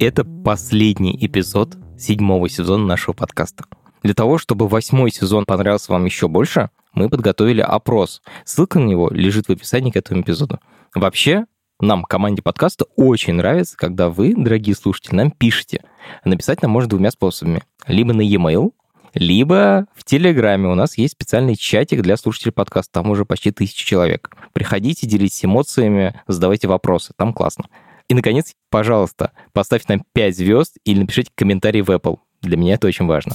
это последний эпизод седьмого сезона нашего подкаста. Для того, чтобы восьмой сезон понравился вам еще больше, мы подготовили опрос. Ссылка на него лежит в описании к этому эпизоду. Вообще, нам, команде подкаста, очень нравится, когда вы, дорогие слушатели, нам пишете. Написать нам можно двумя способами. Либо на e-mail, либо в Телеграме у нас есть специальный чатик для слушателей подкаста. Там уже почти тысяча человек. Приходите, делитесь эмоциями, задавайте вопросы. Там классно. И, наконец, пожалуйста, поставьте нам 5 звезд или напишите комментарий в Apple. Для меня это очень важно.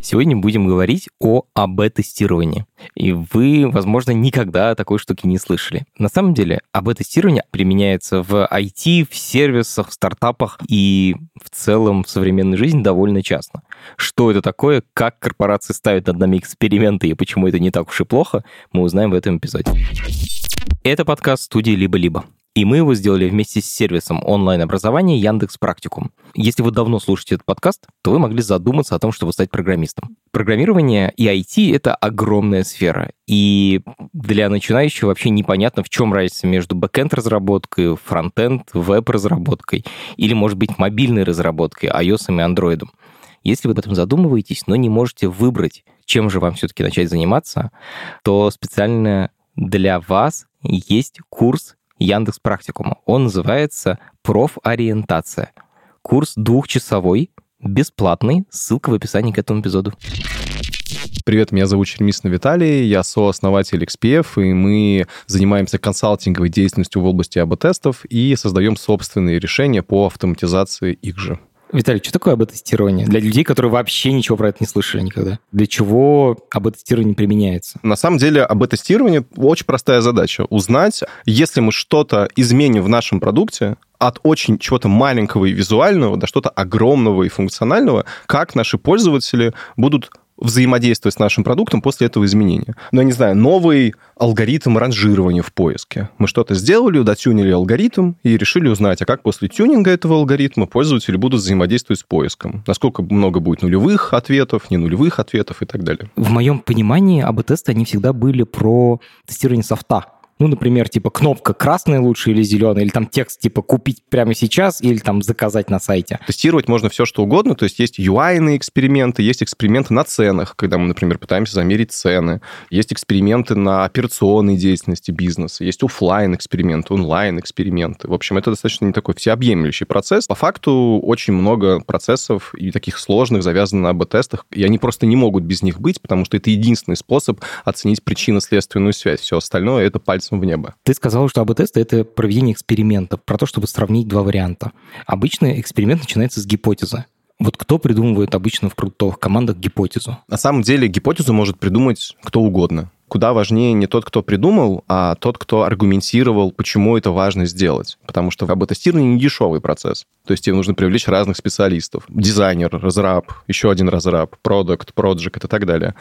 Сегодня будем говорить о АБ-тестировании. И вы, возможно, никогда такой штуки не слышали. На самом деле, АБ-тестирование применяется в IT, в сервисах, в стартапах и в целом в современной жизни довольно часто. Что это такое, как корпорации ставят над нами эксперименты и почему это не так уж и плохо, мы узнаем в этом эпизоде. Это подкаст студии «Либо-либо». И мы его сделали вместе с сервисом онлайн-образования Яндекс Практикум. Если вы давно слушаете этот подкаст, то вы могли задуматься о том, чтобы стать программистом. Программирование и IT — это огромная сфера. И для начинающего вообще непонятно, в чем разница между бэкенд-разработкой, фронтенд, веб-разработкой или, может быть, мобильной разработкой, iOS и Android. Если вы об этом задумываетесь, но не можете выбрать, чем же вам все-таки начать заниматься, то специально для вас есть курс Яндекс Практикума. Он называется «Профориентация». Курс двухчасовой, бесплатный. Ссылка в описании к этому эпизоду. Привет, меня зовут Чермисин Виталий, я сооснователь XPF, и мы занимаемся консалтинговой деятельностью в области АБ-тестов и создаем собственные решения по автоматизации их же. Виталий, что такое АБ-тестирование? Для людей, которые вообще ничего про это не слышали никогда. Для чего АБ-тестирование применяется? На самом деле АБ-тестирование очень простая задача. Узнать, если мы что-то изменим в нашем продукте, от очень чего-то маленького и визуального до что-то огромного и функционального, как наши пользователи будут взаимодействовать с нашим продуктом после этого изменения. Ну, я не знаю, новый алгоритм ранжирования в поиске. Мы что-то сделали, дотюнили алгоритм и решили узнать, а как после тюнинга этого алгоритма пользователи будут взаимодействовать с поиском. Насколько много будет нулевых ответов, не нулевых ответов и так далее. В моем понимании АБ-тесты, они всегда были про тестирование софта. Ну, например, типа кнопка красная лучше или зеленая, или там текст типа купить прямо сейчас, или там заказать на сайте. Тестировать можно все, что угодно, то есть есть UI-ные эксперименты, есть эксперименты на ценах, когда мы, например, пытаемся замерить цены, есть эксперименты на операционной деятельности бизнеса, есть офлайн эксперименты, онлайн эксперименты. В общем, это достаточно не такой всеобъемлющий процесс. По факту очень много процессов и таких сложных завязано на АБ-тестах, и они просто не могут без них быть, потому что это единственный способ оценить причинно-следственную связь. Все остальное — это пальцы пальцем в небо. Ты сказал, что АБ-тесты — это проведение экспериментов, про то, чтобы сравнить два варианта. Обычно эксперимент начинается с гипотезы. Вот кто придумывает обычно в продуктовых командах гипотезу? На самом деле гипотезу может придумать кто угодно куда важнее не тот, кто придумал, а тот, кто аргументировал, почему это важно сделать. Потому что АБ-тестирование не дешевый процесс. То есть тебе нужно привлечь разных специалистов. Дизайнер, разраб, еще один разраб, продукт, проджект и так далее.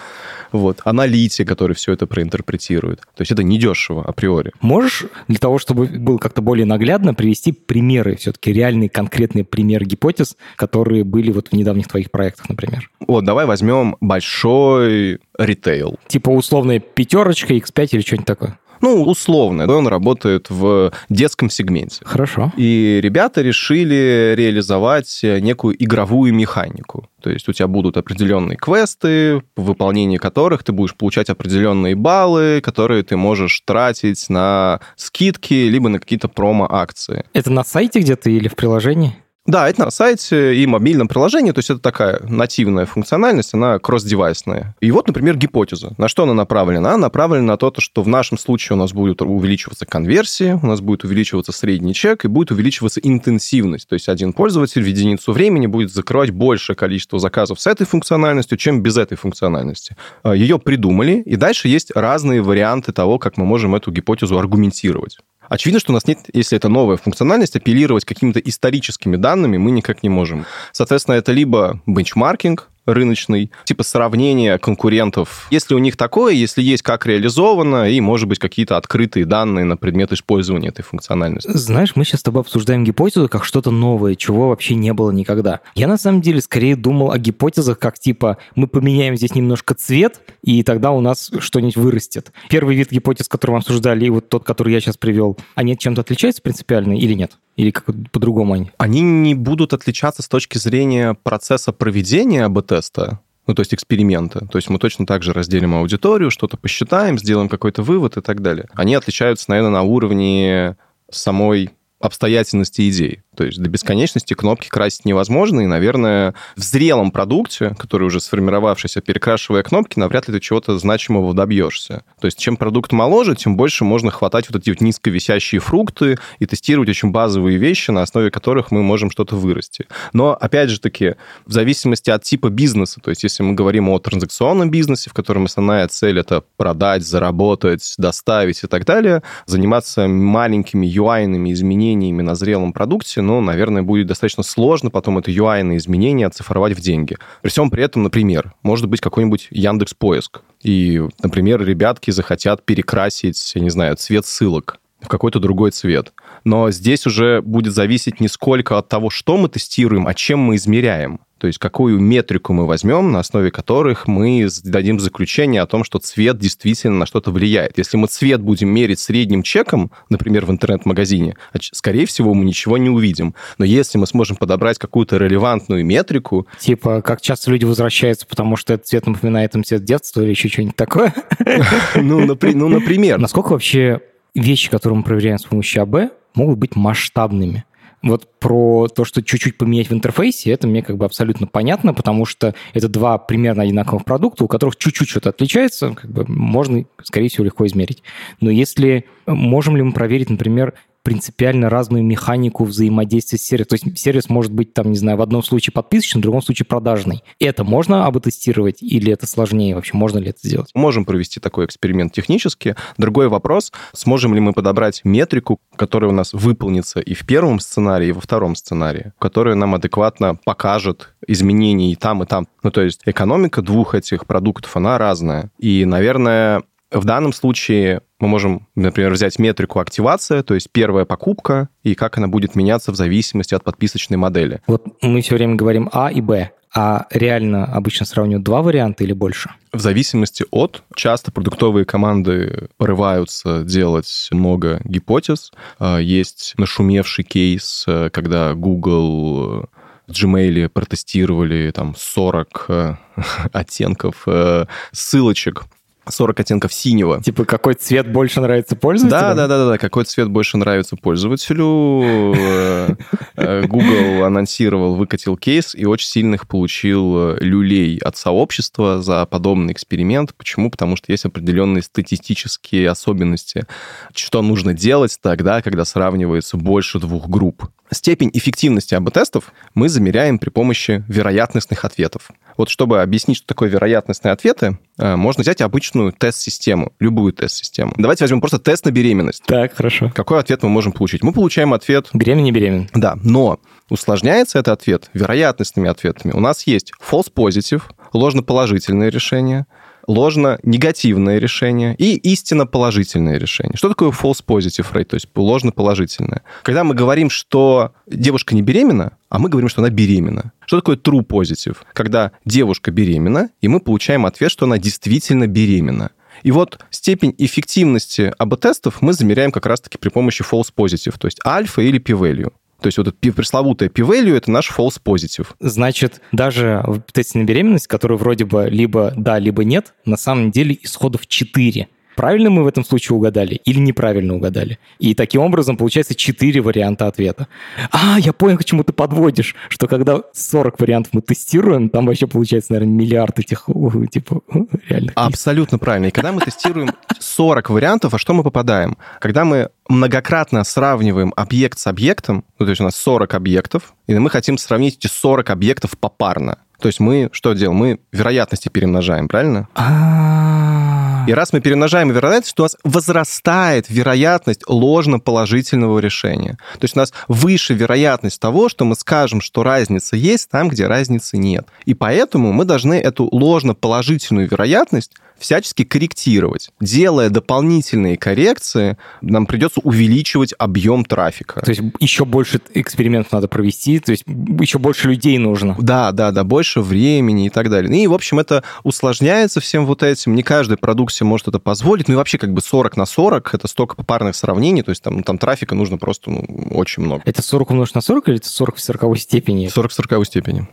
Вот. Аналитик, который все это проинтерпретирует. То есть это недешево априори. Можешь для того, чтобы было как-то более наглядно, привести примеры, все-таки реальные конкретные примеры гипотез, которые были вот в недавних твоих проектах, например? Вот, давай возьмем большой ритейл. Типа условная пятерочка, X5 или что-нибудь такое? Ну, условно, да, он работает в детском сегменте. Хорошо. И ребята решили реализовать некую игровую механику. То есть у тебя будут определенные квесты, в выполнении которых ты будешь получать определенные баллы, которые ты можешь тратить на скидки, либо на какие-то промо-акции. Это на сайте где-то или в приложении? Да, это на сайте и мобильном приложении, то есть это такая нативная функциональность, она кросс-девайсная. И вот, например, гипотеза. На что она направлена? Она направлена на то, что в нашем случае у нас будет увеличиваться конверсия, у нас будет увеличиваться средний чек и будет увеличиваться интенсивность. То есть один пользователь в единицу времени будет закрывать большее количество заказов с этой функциональностью, чем без этой функциональности. А, Ее придумали, и дальше есть разные варианты того, как мы можем эту гипотезу аргументировать. Очевидно, что у нас нет, если это новая функциональность, апеллировать какими-то историческими данными мы никак не можем. Соответственно, это либо бенчмаркинг, рыночный, типа сравнения конкурентов. Если у них такое, если есть как реализовано, и, может быть, какие-то открытые данные на предмет использования этой функциональности. Знаешь, мы сейчас с тобой обсуждаем гипотезу как что-то новое, чего вообще не было никогда. Я на самом деле скорее думал о гипотезах как типа мы поменяем здесь немножко цвет, и тогда у нас что-нибудь вырастет. Первый вид гипотез, который мы обсуждали, и вот тот, который я сейчас привел, они чем-то отличаются принципиально или нет? Или как по-другому они? Они не будут отличаться с точки зрения процесса проведения АБ-теста, ну, то есть эксперимента. То есть мы точно так же разделим аудиторию, что-то посчитаем, сделаем какой-то вывод и так далее. Они отличаются, наверное, на уровне самой обстоятельности идеи. То есть до бесконечности кнопки красить невозможно, и, наверное, в зрелом продукте, который уже сформировавшийся, перекрашивая кнопки, навряд ли ты чего-то значимого добьешься. То есть чем продукт моложе, тем больше можно хватать вот эти вот низковисящие фрукты и тестировать очень базовые вещи, на основе которых мы можем что-то вырасти. Но, опять же таки, в зависимости от типа бизнеса, то есть если мы говорим о транзакционном бизнесе, в котором основная цель — это продать, заработать, доставить и так далее, заниматься маленькими UI-ными изменениями на зрелом продукте, ну, наверное, будет достаточно сложно потом это UI изменения оцифровать в деньги. При всем при этом, например, может быть какой-нибудь Яндекс Поиск. И, например, ребятки захотят перекрасить, я не знаю, цвет ссылок в какой-то другой цвет. Но здесь уже будет зависеть не сколько от того, что мы тестируем, а чем мы измеряем. То есть какую метрику мы возьмем, на основе которых мы дадим заключение о том, что цвет действительно на что-то влияет. Если мы цвет будем мерить средним чеком, например, в интернет-магазине, скорее всего, мы ничего не увидим. Но если мы сможем подобрать какую-то релевантную метрику... Типа, как часто люди возвращаются, потому что этот цвет напоминает им цвет детства или еще что-нибудь такое? Ну, ну, например. Насколько вообще вещи, которые мы проверяем с помощью АБ, могут быть масштабными? Вот про то, что чуть-чуть поменять в интерфейсе, это мне как бы абсолютно понятно, потому что это два примерно одинаковых продукта, у которых чуть-чуть что-то отличается, как бы можно, скорее всего, легко измерить. Но если можем ли мы проверить, например, принципиально разную механику взаимодействия с сервисом. То есть сервис может быть, там, не знаю, в одном случае подписочный, в другом случае продажный. Это можно обтестировать или это сложнее вообще? Можно ли это сделать? Можем провести такой эксперимент технически. Другой вопрос, сможем ли мы подобрать метрику, которая у нас выполнится и в первом сценарии, и во втором сценарии, которая нам адекватно покажет изменения и там, и там. Ну, то есть экономика двух этих продуктов, она разная. И, наверное, в данном случае мы можем, например, взять метрику активация, то есть первая покупка, и как она будет меняться в зависимости от подписочной модели. Вот мы все время говорим А и Б. А реально обычно сравнивают два варианта или больше? В зависимости от. Часто продуктовые команды порываются делать много гипотез. А, есть нашумевший кейс, э, когда Google в Gmail протестировали там 40 э, оттенков э, ссылочек 40 оттенков синего. Типа, какой цвет больше нравится пользователю? Да, да, да, да, какой цвет больше нравится пользователю. Э, э, Google анонсировал, выкатил кейс и очень сильных получил э, люлей от сообщества за подобный эксперимент. Почему? Потому что есть определенные статистические особенности. Что нужно делать тогда, когда сравнивается больше двух групп? Степень эффективности АБ-тестов мы замеряем при помощи вероятностных ответов. Вот чтобы объяснить, что такое вероятностные ответы, э, можно взять обычную тест-систему, любую тест-систему. Давайте возьмем просто тест на беременность. Так, хорошо. Какой ответ мы можем получить? Мы получаем ответ... Беременен, не беременен. Да, но усложняется этот ответ вероятностными ответами. У нас есть false positive, ложноположительное решение, ложно-негативное решение и истинно положительное решение. Что такое false positive rate, то есть ложно-положительное? Когда мы говорим, что девушка не беременна, а мы говорим, что она беременна. Что такое true positive? Когда девушка беременна, и мы получаем ответ, что она действительно беременна. И вот степень эффективности АБ-тестов мы замеряем как раз-таки при помощи false positive, то есть альфа или p-value. То есть вот это пресловутое p-value — это наш false positive. Значит, даже в тесте на беременность, который вроде бы либо да, либо нет, на самом деле исходов 4. Правильно мы в этом случае угадали или неправильно угадали? И таким образом получается 4 варианта ответа. А, я понял, к чему ты подводишь, что когда 40 вариантов мы тестируем, там вообще получается, наверное, миллиард этих, типа, реально. Абсолютно правильно. И когда мы тестируем 40 вариантов, а что мы попадаем? Когда мы многократно сравниваем объект с объектом, ну, то есть у нас 40 объектов, и мы хотим сравнить эти 40 объектов попарно. То есть мы что делаем? Мы вероятности перемножаем, правильно? А. И раз мы перемножаем вероятность, то у нас возрастает вероятность ложно-положительного решения. То есть у нас выше вероятность того, что мы скажем, что разница есть там, где разницы нет. И поэтому мы должны эту ложно-положительную вероятность всячески корректировать. Делая дополнительные коррекции, нам придется увеличивать объем трафика. То есть еще больше экспериментов надо провести, то есть еще больше людей нужно. Да, да, да, больше времени и так далее. И, в общем, это усложняется всем вот этим. Не каждый продукт себе может это позволить. Ну и вообще как бы 40 на 40 это столько попарных сравнений, то есть там, там трафика нужно просто ну, очень много. Это 40 умножить на 40 или это 40 в 40 степени? 40 в 40 степени.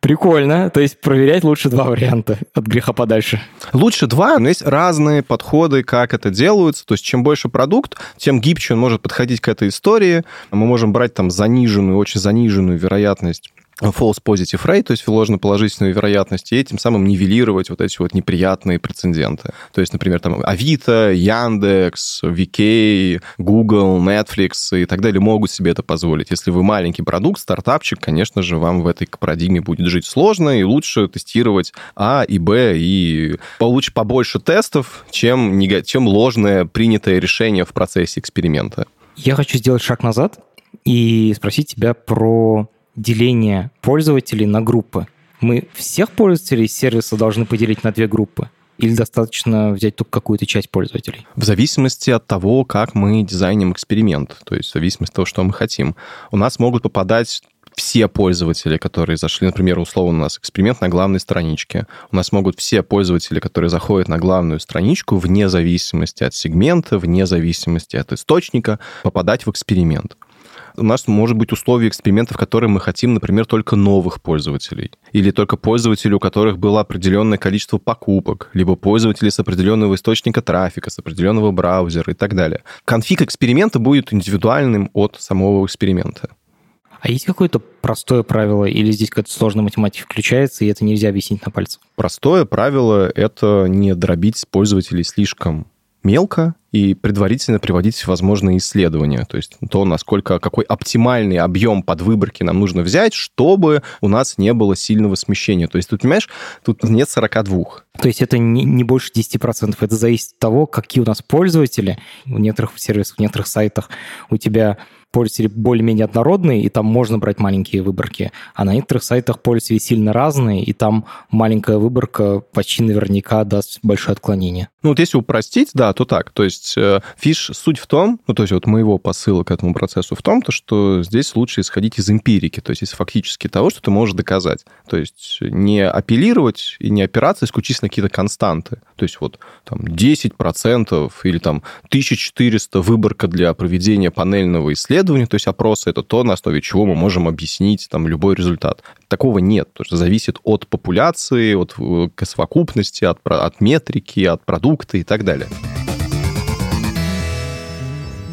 Прикольно. То есть проверять лучше два варианта от греха подальше. Лучше два, но есть разные подходы, как это делаются. То есть чем больше продукт, тем гибче он может подходить к этой истории. Мы можем брать там заниженную, очень заниженную вероятность false positive rate, то есть ложно-положительную вероятность, и этим самым нивелировать вот эти вот неприятные прецеденты. То есть, например, там Авито, Яндекс, VK, Google, Netflix и так далее могут себе это позволить. Если вы маленький продукт, стартапчик, конечно же, вам в этой парадигме будет жить сложно, и лучше тестировать А и Б, и получше побольше тестов, чем, чем ложное принятое решение в процессе эксперимента. Я хочу сделать шаг назад и спросить тебя про деление пользователей на группы. Мы всех пользователей сервиса должны поделить на две группы? Или достаточно взять только какую-то часть пользователей? В зависимости от того, как мы дизайним эксперимент, то есть в зависимости от того, что мы хотим. У нас могут попадать все пользователи, которые зашли, например, условно у нас эксперимент на главной страничке. У нас могут все пользователи, которые заходят на главную страничку, вне зависимости от сегмента, вне зависимости от источника, попадать в эксперимент у нас может быть условие эксперимента, в котором мы хотим, например, только новых пользователей. Или только пользователей, у которых было определенное количество покупок, либо пользователи с определенного источника трафика, с определенного браузера и так далее. Конфиг эксперимента будет индивидуальным от самого эксперимента. А есть какое-то простое правило, или здесь какая-то сложная математика включается, и это нельзя объяснить на пальцах? Простое правило — это не дробить пользователей слишком мелко и предварительно приводить возможные исследования. То есть то, насколько, какой оптимальный объем под выборки нам нужно взять, чтобы у нас не было сильного смещения. То есть тут, понимаешь, тут нет 42. То есть это не, не больше 10%. Это зависит от того, какие у нас пользователи. В некоторых сервисах, в некоторых сайтах у тебя пользователи более-менее однородные, и там можно брать маленькие выборки. А на некоторых сайтах пользователи сильно разные, и там маленькая выборка почти наверняка даст большое отклонение. Ну вот если упростить, да, то так. То есть э, фиш, суть в том, ну то есть вот моего посыла к этому процессу в том, то, что здесь лучше исходить из эмпирики, то есть из фактически того, что ты можешь доказать. То есть не апеллировать и не опираться исключительно какие-то константы. То есть вот там 10% или там 1400 выборка для проведения панельного исследования, то есть опросы, это то, на основе чего мы можем объяснить там любой результат. Такого нет, потому что зависит от популяции, от э, совокупности, от, от метрики, от продукта и так далее.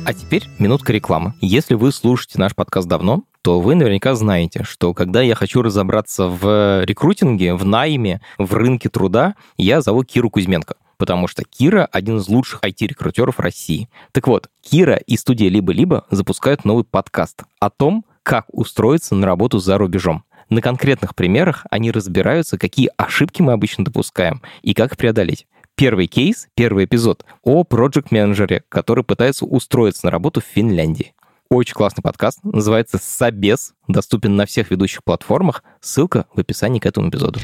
А теперь минутка рекламы. Если вы слушаете наш подкаст давно, то вы наверняка знаете, что когда я хочу разобраться в рекрутинге, в найме, в рынке труда, я зову Киру Кузьменко потому что Кира один из лучших IT-рекрутеров России. Так вот, Кира и студия «Либо-либо» запускают новый подкаст о том, как устроиться на работу за рубежом. На конкретных примерах они разбираются, какие ошибки мы обычно допускаем и как их преодолеть. Первый кейс, первый эпизод о проект-менеджере, который пытается устроиться на работу в Финляндии. Очень классный подкаст, называется «Собес», доступен на всех ведущих платформах, ссылка в описании к этому эпизоду.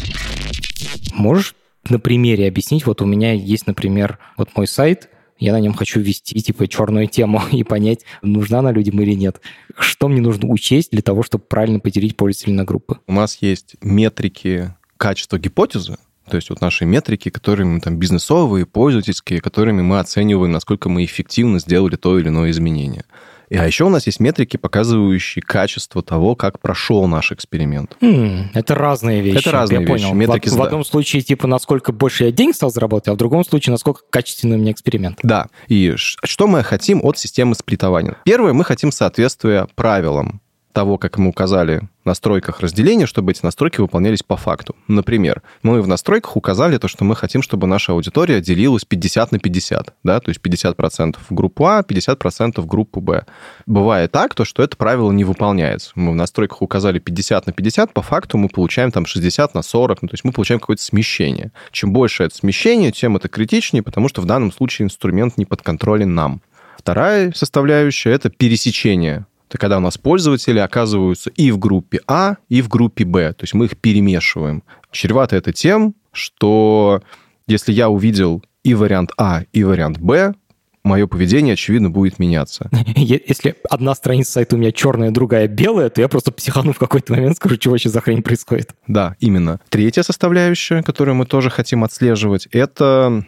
Можешь на примере объяснить. Вот у меня есть, например, вот мой сайт, я на нем хочу ввести типа черную тему и понять, нужна она людям или нет. Что мне нужно учесть для того, чтобы правильно поделить пользователей на группы? У нас есть метрики качества гипотезы, то есть вот наши метрики, которыми там бизнесовые, пользовательские, которыми мы оцениваем, насколько мы эффективно сделали то или иное изменение. И, а еще у нас есть метрики, показывающие качество того, как прошел наш эксперимент. Mm, это разные вещи. Это разные я вещи. Понял. Метрики, в, в одном случае, типа, насколько больше я денег стал зарабатывать, а в другом случае, насколько качественный у меня эксперимент. Да. И что мы хотим от системы сплитования? Первое, мы хотим соответствие правилам того, как мы указали в настройках разделения, чтобы эти настройки выполнялись по факту. Например, мы в настройках указали то, что мы хотим, чтобы наша аудитория делилась 50 на 50, да, то есть 50% в группу А, 50% в группу Б. Бывает так, то, что это правило не выполняется. Мы в настройках указали 50 на 50, по факту мы получаем там 60 на 40, ну, то есть мы получаем какое-то смещение. Чем больше это смещение, тем это критичнее, потому что в данном случае инструмент не подконтролен нам. Вторая составляющая — это пересечение это когда у нас пользователи оказываются и в группе А, и в группе Б. То есть мы их перемешиваем. Чревато это тем, что если я увидел и вариант А, и вариант Б, мое поведение, очевидно, будет меняться. Если одна страница сайта у меня черная, другая белая, то я просто психану в какой-то момент скажу, чего сейчас за хрень происходит. Да, именно. Третья составляющая, которую мы тоже хотим отслеживать, это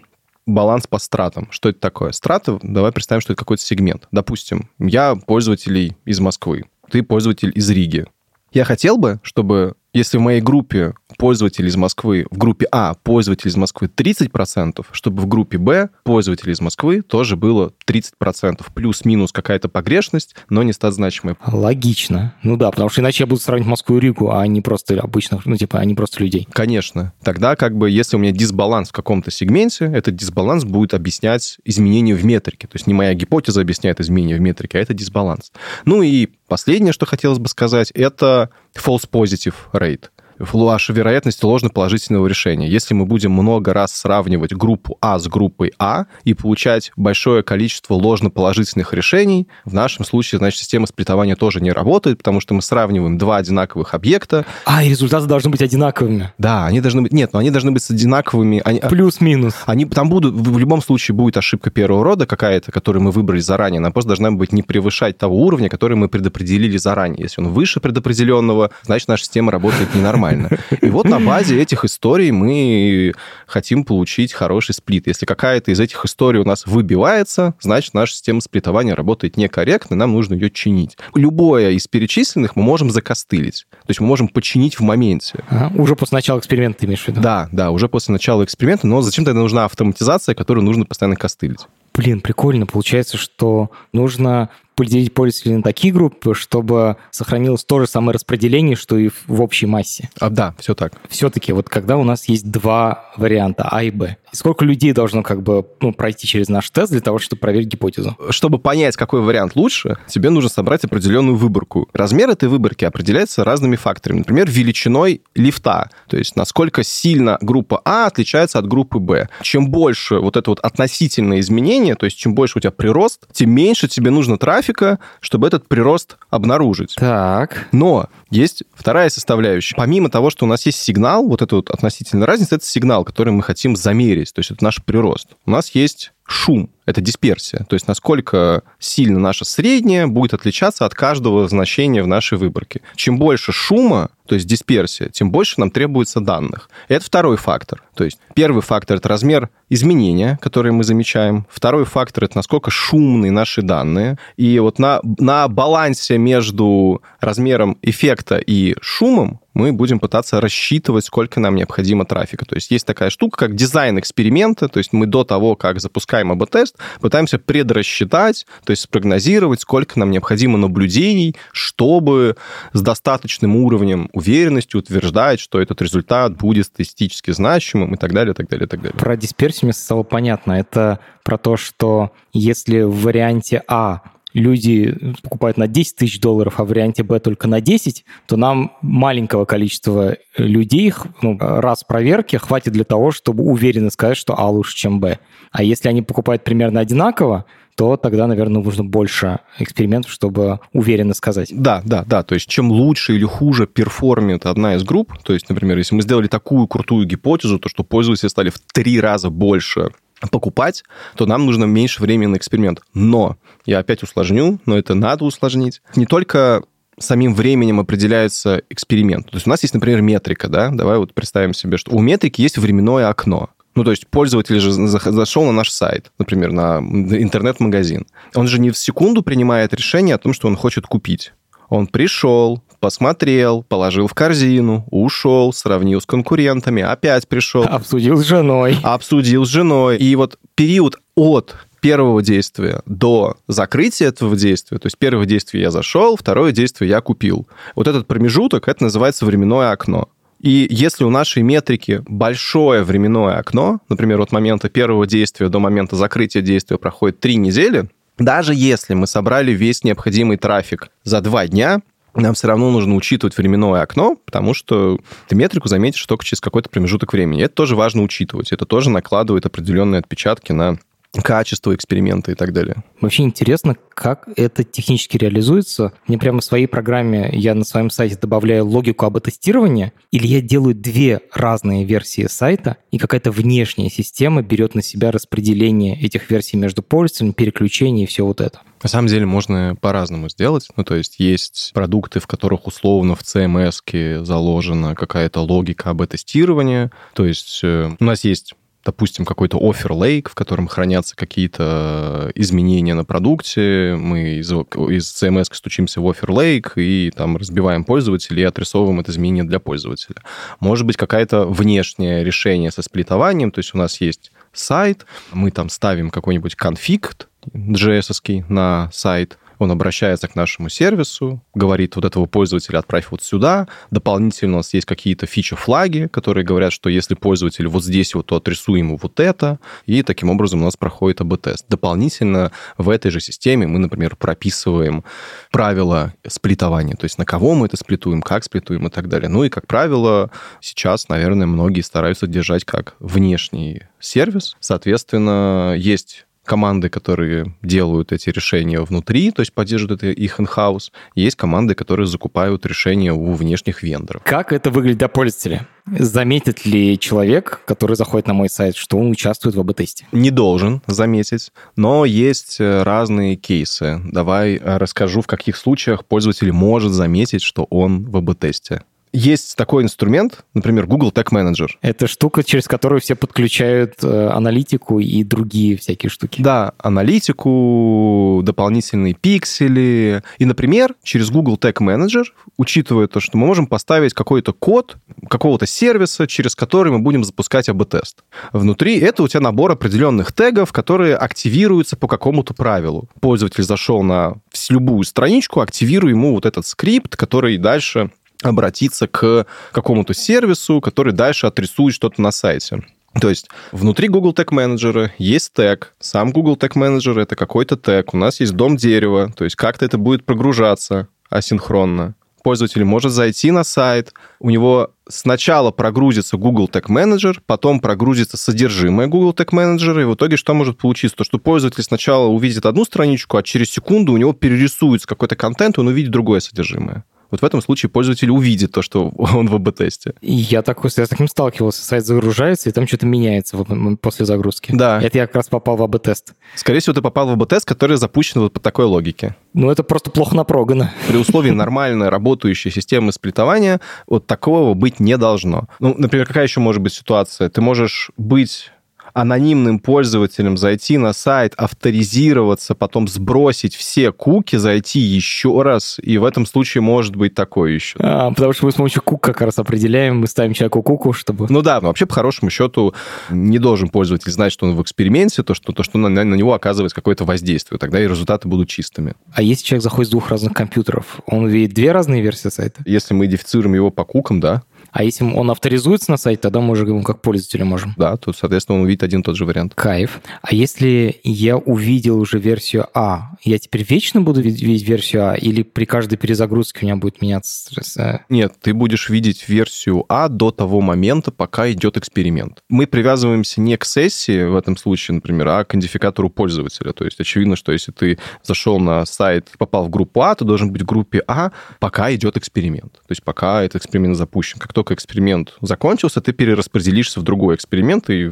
баланс по стратам. Что это такое? Страты, давай представим, что это какой-то сегмент. Допустим, я пользователь из Москвы, ты пользователь из Риги. Я хотел бы, чтобы если в моей группе пользователей из Москвы, в группе А пользователей из Москвы 30%, чтобы в группе Б пользователей из Москвы тоже было 30%. Плюс-минус какая-то погрешность, но не стать значимой. Логично. Ну да, потому что иначе я буду сравнивать Москву и Ригу, а не просто обычных, ну типа, а не просто людей. Конечно. Тогда как бы, если у меня дисбаланс в каком-то сегменте, этот дисбаланс будет объяснять изменения в метрике. То есть не моя гипотеза объясняет изменения в метрике, а это дисбаланс. Ну и последнее, что хотелось бы сказать, это false positive rate ваша вероятность ложноположительного решения. Если мы будем много раз сравнивать группу А с группой А и получать большое количество ложноположительных решений, в нашем случае, значит, система сплитования тоже не работает, потому что мы сравниваем два одинаковых объекта. А, и результаты должны быть одинаковыми. Да, они должны быть... Нет, но они должны быть с одинаковыми... Они... Плюс-минус. Они там будут... В любом случае будет ошибка первого рода какая-то, которую мы выбрали заранее. Она просто должна быть не превышать того уровня, который мы предопределили заранее. Если он выше предопределенного, значит, наша система работает ненормально нормально. И вот на базе этих историй мы хотим получить хороший сплит. Если какая-то из этих историй у нас выбивается, значит, наша система сплитования работает некорректно, нам нужно ее чинить. Любое из перечисленных мы можем закостылить. То есть мы можем починить в моменте. Ага, уже после начала эксперимента ты имеешь в виду? Да, да, уже после начала эксперимента, но зачем тогда нужна автоматизация, которую нужно постоянно костылить? Блин, прикольно. Получается, что нужно поделить пользователей на такие группы, чтобы сохранилось то же самое распределение, что и в общей массе. А, да, все так. Все-таки вот когда у нас есть два варианта А и Б, сколько людей должно как бы ну, пройти через наш тест для того, чтобы проверить гипотезу? Чтобы понять, какой вариант лучше, тебе нужно собрать определенную выборку. Размер этой выборки определяется разными факторами. Например, величиной лифта, то есть насколько сильно группа А отличается от группы Б. Чем больше вот это вот относительное изменение, то есть чем больше у тебя прирост, тем меньше тебе нужно трафика, чтобы этот прирост обнаружить. Так. Но есть вторая составляющая. Помимо того, что у нас есть сигнал, вот эта вот относительная разница, это сигнал, который мы хотим замерить, то есть это наш прирост. У нас есть шум, это дисперсия, то есть насколько сильно наша средняя будет отличаться от каждого значения в нашей выборке. Чем больше шума, то есть дисперсия, тем больше нам требуется данных. Это второй фактор. То есть первый фактор — это размер изменения, которые мы замечаем. Второй фактор — это насколько шумные наши данные. И вот на, на балансе между размером эффекта и шумом мы будем пытаться рассчитывать, сколько нам необходимо трафика. То есть есть такая штука, как дизайн эксперимента, то есть мы до того, как запускаем АБ-тест, пытаемся предрасчитать, то есть спрогнозировать, сколько нам необходимо наблюдений, чтобы с достаточным уровнем уверенности утверждать, что этот результат будет статистически значимым и так далее, так далее, так далее. Про дисперсию мне стало понятно. Это про то, что если в варианте А люди покупают на 10 тысяч долларов, а в варианте Б только на 10, то нам маленького количества людей, ну, раз проверки хватит для того, чтобы уверенно сказать, что А лучше, чем Б. А если они покупают примерно одинаково, то тогда, наверное, нужно больше экспериментов, чтобы уверенно сказать. Да, да, да. То есть чем лучше или хуже perform ит одна из групп, то есть, например, если мы сделали такую крутую гипотезу, то что пользователи стали в три раза больше покупать, то нам нужно меньше времени на эксперимент. Но, я опять усложню, но это надо усложнить. Не только самим временем определяется эксперимент. То есть у нас есть, например, метрика, да, давай вот представим себе, что у метрики есть временное окно. Ну, то есть пользователь же зашел на наш сайт, например, на интернет-магазин. Он же не в секунду принимает решение о том, что он хочет купить. Он пришел, посмотрел, положил в корзину, ушел, сравнил с конкурентами, опять пришел. Обсудил с женой. Обсудил с женой. И вот период от первого действия до закрытия этого действия, то есть первое действие я зашел, второе действие я купил. Вот этот промежуток, это называется временное окно. И если у нашей метрики большое временное окно, например, от момента первого действия до момента закрытия действия проходит три недели, даже если мы собрали весь необходимый трафик за два дня, нам все равно нужно учитывать временное окно, потому что ты метрику заметишь только через какой-то промежуток времени. Это тоже важно учитывать. Это тоже накладывает определенные отпечатки на качество эксперимента и так далее. Вообще интересно, как это технически реализуется. Мне прямо в своей программе, я на своем сайте добавляю логику об тестировании, или я делаю две разные версии сайта, и какая-то внешняя система берет на себя распределение этих версий между пользователями, переключение и все вот это. На самом деле можно по-разному сделать. Ну, то есть есть продукты, в которых условно в CMS заложена какая-то логика об тестировании. То есть э, у нас есть допустим, какой-то офер лейк, в котором хранятся какие-то изменения на продукте, мы из, из CMS стучимся в офер лейк и там разбиваем пользователя и отрисовываем это изменение для пользователя. Может быть, какое-то внешнее решение со сплитованием, то есть у нас есть сайт, мы там ставим какой-нибудь конфиг JS на сайт, он обращается к нашему сервису, говорит, вот этого пользователя отправь вот сюда. Дополнительно у нас есть какие-то фичи-флаги, которые говорят, что если пользователь вот здесь вот, то отрисуем ему вот это, и таким образом у нас проходит АБ-тест. Дополнительно в этой же системе мы, например, прописываем правила сплитования, то есть на кого мы это сплитуем, как сплитуем и так далее. Ну и, как правило, сейчас, наверное, многие стараются держать как внешний сервис. Соответственно, есть команды, которые делают эти решения внутри, то есть поддерживают это их in-house. Есть команды, которые закупают решения у внешних вендоров. Как это выглядит для пользователя? Заметит ли человек, который заходит на мой сайт, что он участвует в АБ-тесте? Не должен заметить, но есть э, разные кейсы. Давай э, расскажу, в каких случаях пользователь может заметить, что он в АБ-тесте. Есть такой инструмент, например, Google Tag Manager. Это штука, через которую все подключают э, аналитику и другие всякие штуки. Да, аналитику, дополнительные пиксели. И, например, через Google Tag Manager, учитывая то, что мы можем поставить какой-то код какого-то сервиса, через который мы будем запускать АБ-тест. Внутри это у тебя набор определенных тегов, которые активируются по какому-то правилу. Пользователь зашел на любую страничку, активируй ему вот этот скрипт, который дальше обратиться к какому-то сервису, который дальше отрисует что-то на сайте. То есть внутри Google Tag Manager есть тег. Сам Google Tag Manager — это какой-то тег. У нас есть дом дерева. То есть как-то это будет прогружаться асинхронно. Пользователь может зайти на сайт, у него сначала прогрузится Google Tag Manager, потом прогрузится содержимое Google Tag Manager, и в итоге что может получиться? То, что пользователь сначала увидит одну страничку, а через секунду у него перерисуется какой-то контент, он увидит другое содержимое вот в этом случае пользователь увидит то, что он в АБ-тесте. Я, так, я с таким сталкивался. Сайт загружается, и там что-то меняется после загрузки. Да. Это я как раз попал в АБ-тест. Скорее всего, ты попал в АБ-тест, который запущен вот по такой логике. Ну, это просто плохо напрогано. При условии нормальной работающей системы сплитования вот такого быть не должно. Ну, например, какая еще может быть ситуация? Ты можешь быть анонимным пользователям зайти на сайт, авторизироваться, потом сбросить все куки, зайти еще раз, и в этом случае может быть такое еще. А, потому что мы с помощью кук как раз определяем, мы ставим человеку куку, чтобы... Ну да, вообще по хорошему счету не должен пользователь знать, что он в эксперименте, то, что, то, что на, на него оказывается какое-то воздействие, тогда и результаты будут чистыми. А если человек заходит с двух разных компьютеров, он видит две разные версии сайта? Если мы идентифицируем его по кукам, да. А если он авторизуется на сайт, тогда мы уже ему как пользователя можем. Да, то, соответственно, он увидит один и тот же вариант. Кайф. А если я увидел уже версию А, я теперь вечно буду видеть версию А? Или при каждой перезагрузке у меня будет меняться стресс? Нет, ты будешь видеть версию А до того момента, пока идет эксперимент. Мы привязываемся не к сессии в этом случае, например, а к идентификатору пользователя. То есть очевидно, что если ты зашел на сайт, попал в группу А, ты должен быть в группе А, пока идет эксперимент. То есть пока этот эксперимент запущен. Как только эксперимент закончился, ты перераспределишься в другой эксперимент и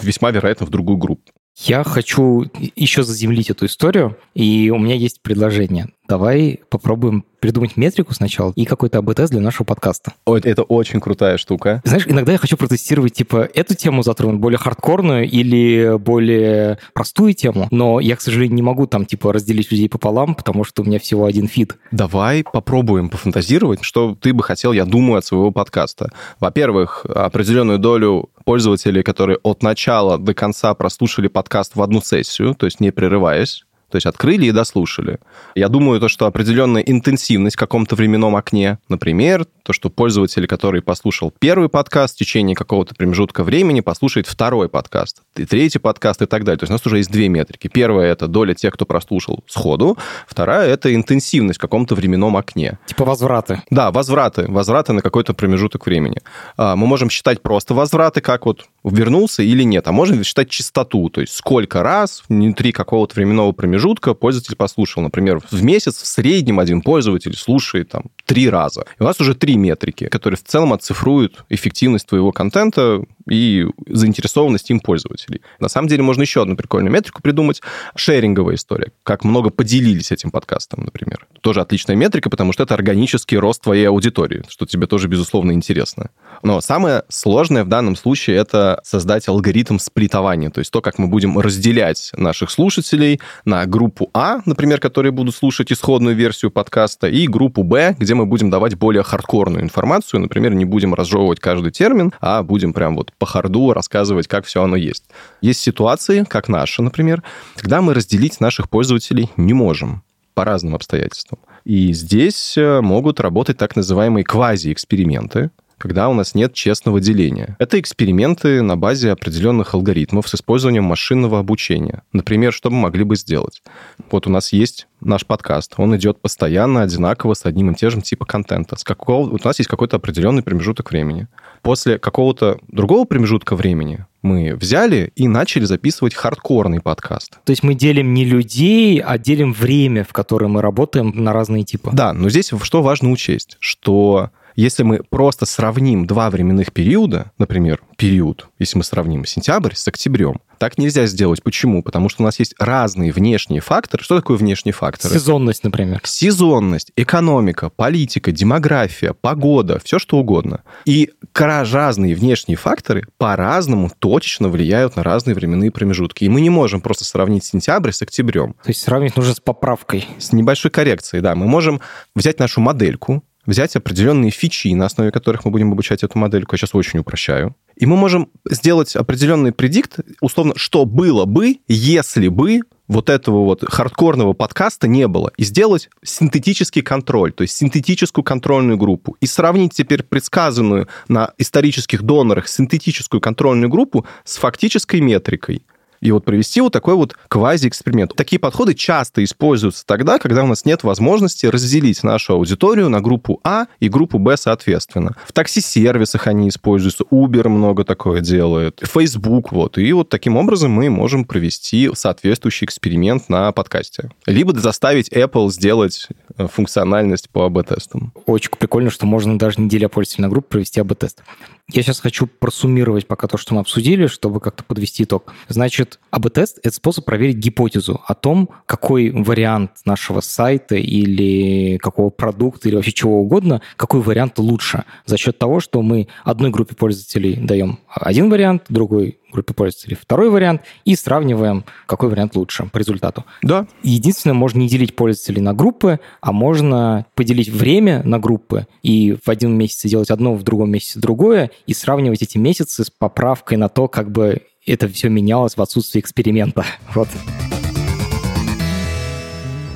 весьма вероятно в другую группу. Я хочу еще заземлить эту историю, и у меня есть предложение. Давай попробуем придумать метрику сначала и какой-то АБ-тест для нашего подкаста. Ой, это очень крутая штука. Знаешь, иногда я хочу протестировать, типа, эту тему затронуть, более хардкорную или более простую тему, но я, к сожалению, не могу там, типа, разделить людей пополам, потому что у меня всего один фид. Давай попробуем пофантазировать, что ты бы хотел, я думаю, от своего подкаста. Во-первых, определенную долю пользователей, которые от начала до конца прослушали подкаст в одну сессию, то есть не прерываясь, то есть открыли и дослушали. Я думаю, то, что определенная интенсивность в каком-то временном окне, например, то, что пользователь, который послушал первый подкаст, в течение какого-то промежутка времени послушает второй подкаст, и третий подкаст и так далее. То есть у нас уже есть две метрики. Первая — это доля тех, кто прослушал сходу. Вторая — это интенсивность в каком-то временном окне. Типа возвраты. Да, возвраты. Возвраты на какой-то промежуток времени. А, мы можем считать просто возвраты, как вот вернулся или нет, а можем считать частоту, то есть сколько раз внутри какого-то временного промежутка пользователь послушал. Например, в месяц в среднем один пользователь слушает там три раза. И у нас уже три метрики, которые в целом оцифруют эффективность твоего контента и заинтересованность им пользователей. На самом деле можно еще одну прикольную метрику придумать. Шеринговая история. Как много поделились этим подкастом, например. Тоже отличная метрика, потому что это органический рост твоей аудитории, что тебе тоже, безусловно, интересно. Но самое сложное в данном случае это создать алгоритм сплитования, то есть то, как мы будем разделять наших слушателей на группу А, например, которые будут слушать исходную версию подкаста, и группу Б, где мы будем давать более хардкорную информацию, например, не будем разжевывать каждый термин, а будем прям вот по харду рассказывать, как все оно есть. Есть ситуации, как наша, например, когда мы разделить наших пользователей не можем по разным обстоятельствам. И здесь э, могут работать так называемые квази-эксперименты, когда у нас нет честного деления. Это эксперименты на базе определенных алгоритмов с использованием машинного обучения. Например, что мы могли бы сделать? Вот у нас есть наш подкаст, он идет постоянно одинаково с одним и тем же типа контента. С какого... Вот у нас есть какой-то определенный промежуток времени. После какого-то другого промежутка времени мы взяли и начали записывать хардкорный подкаст. То есть мы делим не людей, а делим время, в котором мы работаем на разные типы. Да, но здесь что важно учесть, что если мы просто сравним два временных периода, например, период, если мы сравним сентябрь с октябрем, так нельзя сделать. Почему? Потому что у нас есть разные внешние факторы. Что такое внешние факторы? Сезонность, например. Сезонность, экономика, политика, демография, погода, все что угодно. И разные внешние факторы по-разному точечно влияют на разные временные промежутки. И мы не можем просто сравнить сентябрь с октябрем. То есть сравнить нужно с поправкой. С небольшой коррекцией, да. Мы можем взять нашу модельку, взять определенные фичи, на основе которых мы будем обучать эту модельку. Я сейчас очень упрощаю. И мы можем сделать определенный предикт, условно, что было бы, если бы вот этого вот хардкорного подкаста не было, и сделать синтетический контроль, то есть синтетическую контрольную группу, и сравнить теперь предсказанную на исторических донорах синтетическую контрольную группу с фактической метрикой и вот провести вот такой вот квази-эксперимент. Такие подходы часто используются тогда, когда у нас нет возможности разделить нашу аудиторию на группу А и группу Б соответственно. В такси-сервисах они используются, Uber много такое делает, Facebook вот. И вот таким образом мы можем провести соответствующий эксперимент на подкасте. Либо заставить Apple сделать э, функциональность по АБ-тестам. Очень прикольно, что можно даже не деля пользователя на группу провести АБ-тест. Я сейчас хочу просуммировать пока то, что мы обсудили, чтобы как-то подвести итог. Значит, АБ-тест — это способ проверить гипотезу о том, какой вариант нашего сайта или какого продукта или вообще чего угодно, какой вариант лучше. За счет того, что мы одной группе пользователей даем один вариант, другой группе пользователей второй вариант и сравниваем, какой вариант лучше по результату. Да. Единственное, можно не делить пользователей на группы, а можно поделить время на группы и в один месяц делать одно, в другом месяце другое, и сравнивать эти месяцы с поправкой на то, как бы это все менялось в отсутствии эксперимента. Вот.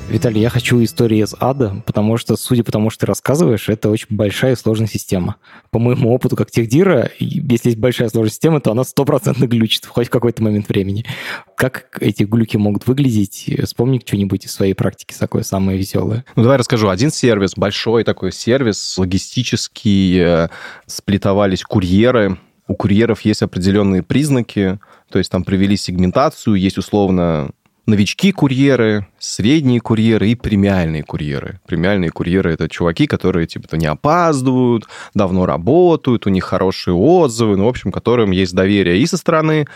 Виталий, я хочу истории из ада, потому что, судя по тому, что ты рассказываешь, это очень большая и сложная система. По моему опыту как техдира, если есть большая сложная система, то она стопроцентно глючит хоть в какой-то момент времени. Как эти глюки могут выглядеть? Вспомни что-нибудь из своей практики такое самое веселое. Ну, давай расскажу. Один сервис, большой такой сервис, логистический, э, сплитовались курьеры, у курьеров есть определенные признаки, то есть там провели сегментацию, есть условно новички-курьеры, средние курьеры и премиальные курьеры. Премиальные курьеры — это чуваки, которые типа не опаздывают, давно работают, у них хорошие отзывы, ну, в общем, которым есть доверие и со стороны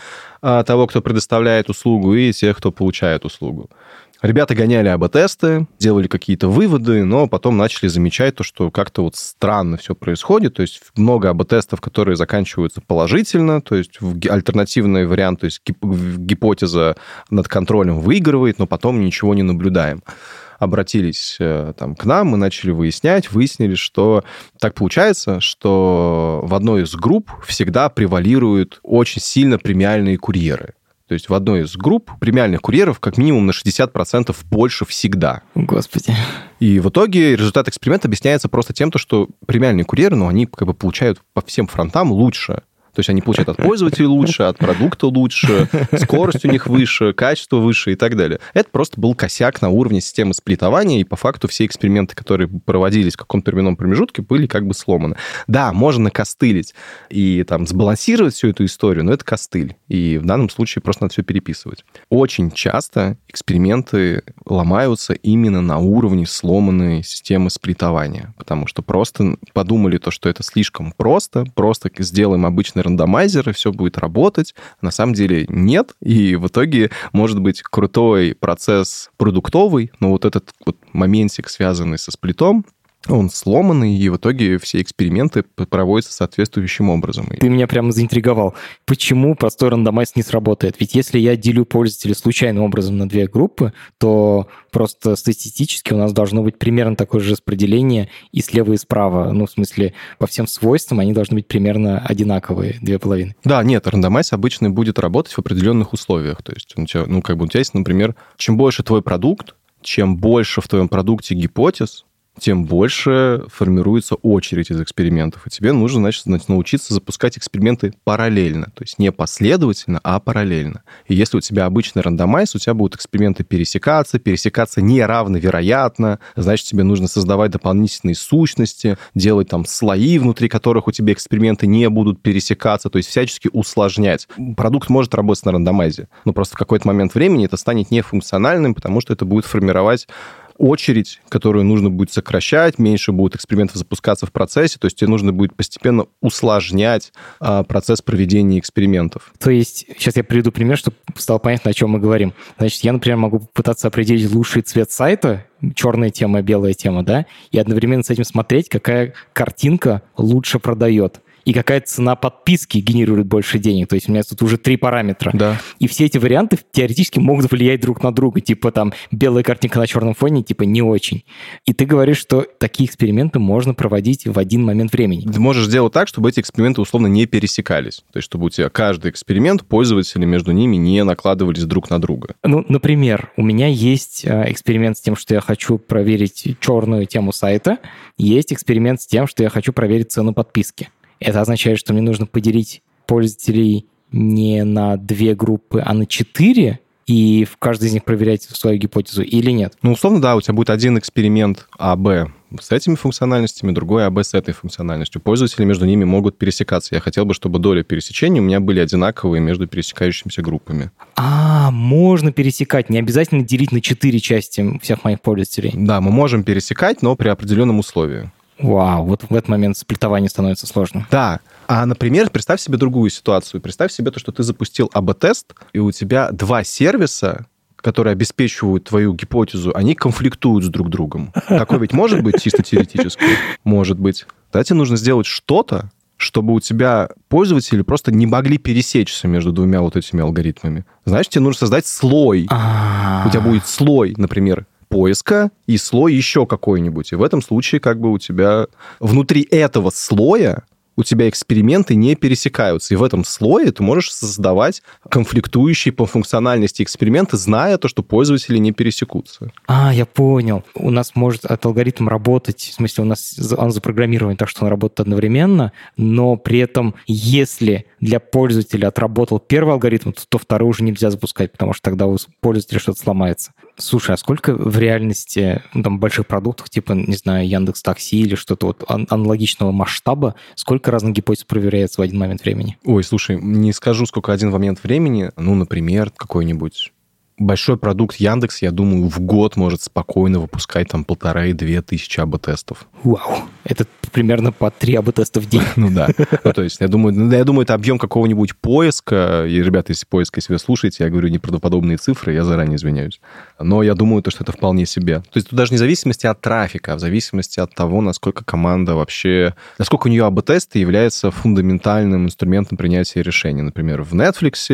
а, того, кто предоставляет услугу, и тех, кто получает услугу. Ребята гоняли АБ-тесты, делали какие-то выводы, но потом начали замечать то, что как-то вот странно все происходит. То есть много АБ-тестов, которые заканчиваются положительно, то есть альтернативный вариант, то есть гипотеза над контролем выигрывает, но потом ничего не наблюдаем обратились э, там, к нам, мы начали выяснять, выяснили, что так получается, что в одной из групп всегда превалируют очень сильно премиальные курьеры. То есть в одной из групп премиальных курьеров как минимум на 60% больше всегда. Господи. И в итоге результат эксперимента объясняется просто тем, что премиальные курьеры, ну, они как бы получают по всем фронтам лучше. То есть они получают от пользователей лучше, от продукта лучше, скорость у них выше, качество выше и так далее. Это просто был косяк на уровне системы сплитования, и по факту все эксперименты, которые проводились в каком-то временном промежутке, были как бы сломаны. Да, можно костылить и там сбалансировать всю эту историю, но это костыль. И в данном случае просто надо все переписывать. Очень часто эксперименты ломаются именно на уровне сломанной системы сплитования, потому что просто подумали то, что это слишком просто, просто сделаем обычный рандомайзер, и все будет работать. На самом деле нет, и в итоге может быть крутой процесс продуктовый, но вот этот вот моментик, связанный со сплитом, он сломанный, и в итоге все эксперименты проводятся соответствующим образом. Ты меня прямо заинтриговал. Почему простой рандомайз не сработает? Ведь если я делю пользователей случайным образом на две группы, то просто статистически у нас должно быть примерно такое же распределение и слева, и справа. Ну, в смысле, по всем свойствам они должны быть примерно одинаковые, две половины. Да, нет, рандомайз обычно будет работать в определенных условиях. То есть, у тебя, ну, как бы у тебя есть, например, чем больше твой продукт, чем больше в твоем продукте гипотез, тем больше формируется очередь из экспериментов. И тебе нужно, значит, научиться запускать эксперименты параллельно. То есть не последовательно, а параллельно. И если у тебя обычный рандомайз, у тебя будут эксперименты пересекаться, пересекаться неравновероятно, значит, тебе нужно создавать дополнительные сущности, делать там слои, внутри которых у тебя эксперименты не будут пересекаться, то есть всячески усложнять. Продукт может работать на рандомайзе, но просто в какой-то момент времени это станет нефункциональным, потому что это будет формировать очередь, которую нужно будет сокращать, меньше будет экспериментов запускаться в процессе, то есть тебе нужно будет постепенно усложнять а, процесс проведения экспериментов. То есть, сейчас я приведу пример, чтобы стало понятно, о чем мы говорим. Значит, я, например, могу пытаться определить лучший цвет сайта, черная тема, белая тема, да, и одновременно с этим смотреть, какая картинка лучше продает и какая цена подписки генерирует больше денег. То есть у меня тут уже три параметра. Да. И все эти варианты теоретически могут влиять друг на друга. Типа там белая картинка на черном фоне, типа не очень. И ты говоришь, что такие эксперименты можно проводить в один момент времени. Ты можешь сделать так, чтобы эти эксперименты условно не пересекались. То есть чтобы у тебя каждый эксперимент, пользователи между ними не накладывались друг на друга. Ну, например, у меня есть э, эксперимент с тем, что я хочу проверить черную тему сайта. Есть эксперимент с тем, что я хочу проверить цену подписки. Это означает, что мне нужно поделить пользователей не на две группы, а на четыре, и в каждой из них проверять свою гипотезу или нет? Ну, условно, да, у тебя будет один эксперимент АБ с этими функциональностями, другой АБ с этой функциональностью. Пользователи между ними могут пересекаться. Я хотел бы, чтобы доля пересечений у меня были одинаковые между пересекающимися группами. А, можно пересекать. Не обязательно делить на четыре части всех моих пользователей. Да, мы можем пересекать, но при определенном условии. Вау, вот в этот момент сплитование становится сложным. Да. А, например, представь себе другую ситуацию. Представь себе то, что ты запустил АБ-тест, и у тебя два сервиса, которые обеспечивают твою гипотезу, они конфликтуют с друг другом. Такое ведь может быть чисто теоретически? Может быть. Тогда тебе нужно сделать что-то, чтобы у тебя пользователи просто не могли пересечься между двумя вот этими алгоритмами. Знаешь, тебе нужно создать слой. У тебя будет слой, например, поиска и слой еще какой-нибудь. И в этом случае как бы у тебя внутри этого слоя у тебя эксперименты не пересекаются. И в этом слое ты можешь создавать конфликтующие по функциональности эксперименты, зная то, что пользователи не пересекутся. А, я понял. У нас может этот алгоритм работать, в смысле у нас он запрограммирован так, что он работает одновременно, но при этом если для пользователя отработал первый алгоритм, то, то второй уже нельзя запускать, потому что тогда у пользователя что-то сломается. Слушай, а сколько в реальности ну, там больших продуктов, типа, не знаю, Яндекс Такси или что-то вот аналогичного масштаба, сколько разных гипотез проверяется в один момент времени? Ой, слушай, не скажу, сколько один момент времени. Ну, например, какой-нибудь большой продукт Яндекс, я думаю, в год может спокойно выпускать там полтора и две тысячи АБ-тестов. Вау, это примерно по три АБ-теста в день. Ну да. Ну, то есть, я думаю, ну, я думаю, это объем какого-нибудь поиска. И, ребята, если поиск, если вы слушаете, я говорю неправдоподобные цифры, я заранее извиняюсь. Но я думаю, то, что это вполне себе. То есть, тут даже не в зависимости от трафика, а в зависимости от того, насколько команда вообще... Насколько у нее АБ-тесты являются фундаментальным инструментом принятия решений. Например, в Netflix,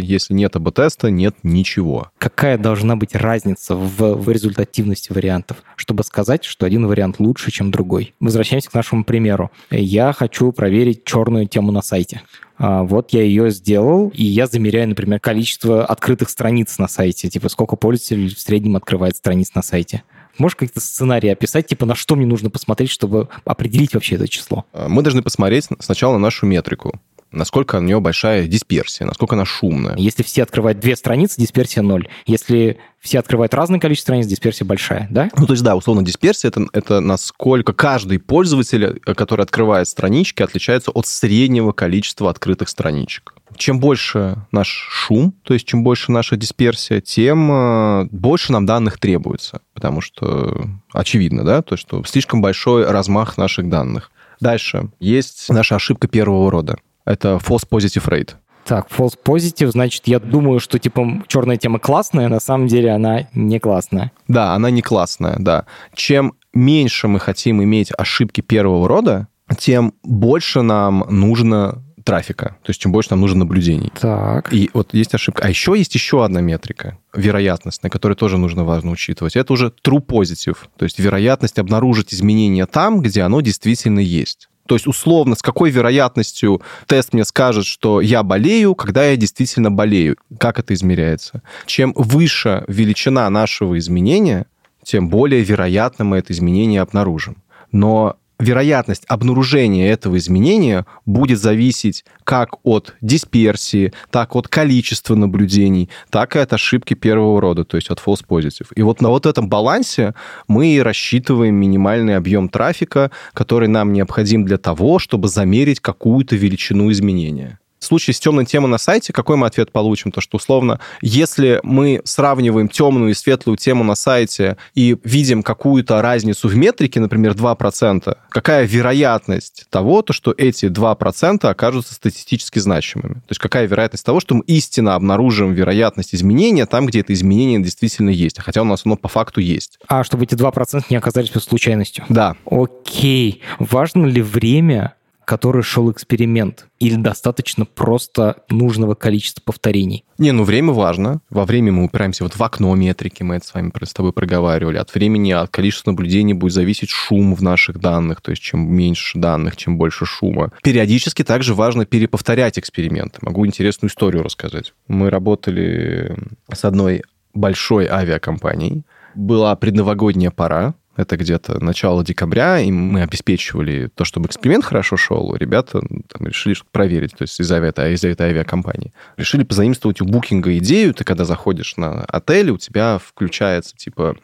если нет АБ-теста, нет ничего. Какая должна быть разница в, в результативности вариантов, чтобы сказать, что один вариант лучше, чем другой? Возвращаемся к нашему примеру. Я хочу проверить черную тему на сайте. А, вот я ее сделал, и я замеряю, например, количество открытых страниц на сайте, типа сколько пользователей в среднем открывает страниц на сайте. Можешь какие-то сценарии описать, типа на что мне нужно посмотреть, чтобы определить вообще это число? Мы должны посмотреть сначала на нашу метрику насколько у нее большая дисперсия, насколько она шумная. Если все открывают две страницы, дисперсия ноль. Если все открывают разное количество страниц, дисперсия большая, да? Ну, то есть, да, условно, дисперсия это, это насколько каждый пользователь, который открывает странички, отличается от среднего количества открытых страничек. Чем больше наш шум, то есть чем больше наша дисперсия, тем э, больше нам данных требуется, потому что очевидно, да, то, что слишком большой размах наших данных. Дальше есть наша ошибка первого рода. Это false positive rate. Так, false positive, значит, я думаю, что, типа, черная тема классная, на самом деле она не классная. Да, она не классная, да. Чем меньше мы хотим иметь ошибки первого рода, тем больше нам нужно трафика, то есть чем больше нам нужно наблюдений. Так. И вот есть ошибка. А еще есть еще одна метрика, вероятность, на которой тоже нужно важно учитывать. Это уже true positive, то есть вероятность обнаружить изменения там, где оно действительно есть. То есть, условно, с какой вероятностью тест мне скажет, что я болею, когда я действительно болею. Как это измеряется? Чем выше величина нашего изменения, тем более вероятно мы это изменение обнаружим. Но вероятность обнаружения этого изменения будет зависеть как от дисперсии, так от количества наблюдений, так и от ошибки первого рода, то есть от false positive. И вот на вот этом балансе мы и рассчитываем минимальный объем трафика, который нам необходим для того, чтобы замерить какую-то величину изменения. В случае с темной темой на сайте, какой мы ответ получим? То, что условно, если мы сравниваем темную и светлую тему на сайте и видим какую-то разницу в метрике, например, 2%, какая вероятность того, то, что эти 2% окажутся статистически значимыми? То есть какая вероятность того, что мы истинно обнаружим вероятность изменения там, где это изменение действительно есть, хотя у нас оно по факту есть. А, чтобы эти 2% не оказались случайностью? Да. Окей. Важно ли время который шел эксперимент? Или достаточно просто нужного количества повторений? Не, ну время важно. Во время мы упираемся вот в окно метрики, мы это с вами с тобой проговаривали. От времени, от количества наблюдений будет зависеть шум в наших данных, то есть чем меньше данных, чем больше шума. Периодически также важно переповторять эксперименты. Могу интересную историю рассказать. Мы работали с одной большой авиакомпанией. Была предновогодняя пора, это где-то начало декабря, и мы обеспечивали то, чтобы эксперимент хорошо шел. Ребята там, решили проверить, то есть из-за этой, из этой авиакомпании. Решили позаимствовать у букинга идею, ты когда заходишь на отель, у тебя включается, типа,